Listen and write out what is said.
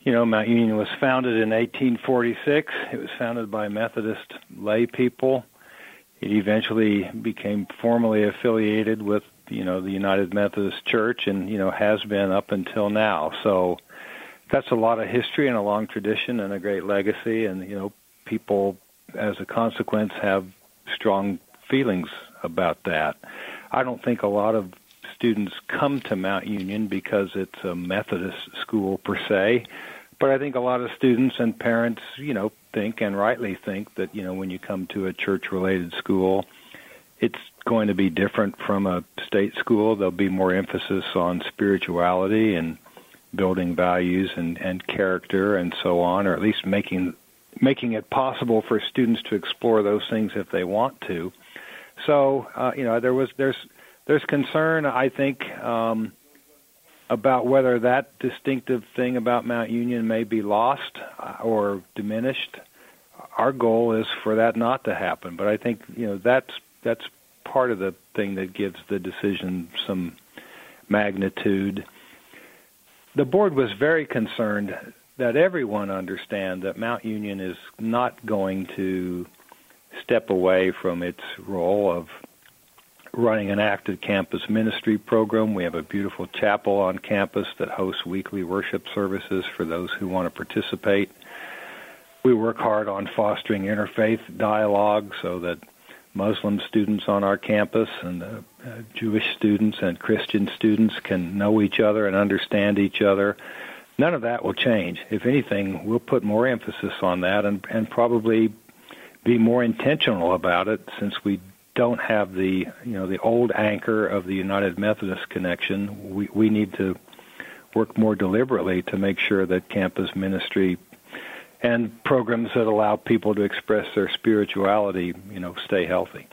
you know, Mount Union was founded in 1846. It was founded by Methodist lay people. It eventually became formally affiliated with, you know, the United Methodist Church and, you know, has been up until now. So that's a lot of history and a long tradition and a great legacy and, you know, people as a consequence have strong feelings about that. I don't think a lot of students come to Mount Union because it's a Methodist school per se, but I think a lot of students and parents, you know, think and rightly think that, you know, when you come to a church related school, it's going to be different from a state school. There'll be more emphasis on spirituality and building values and, and character and so on, or at least making making it possible for students to explore those things if they want to. So, uh, you know, there was there's there's concern, I think, um, about whether that distinctive thing about Mount Union may be lost uh, or diminished. Our goal is for that not to happen, but I think you know that's that's part of the thing that gives the decision some magnitude. The board was very concerned that everyone understand that Mount Union is not going to step away from its role of running an active campus ministry program. We have a beautiful chapel on campus that hosts weekly worship services for those who want to participate. We work hard on fostering interfaith dialogue so that Muslim students on our campus and uh, uh, Jewish students and Christian students can know each other and understand each other. None of that will change. If anything, we'll put more emphasis on that and, and probably be more intentional about it since we don't have the you know the old anchor of the United Methodist connection. We we need to work more deliberately to make sure that campus ministry and programs that allow people to express their spirituality, you know, stay healthy.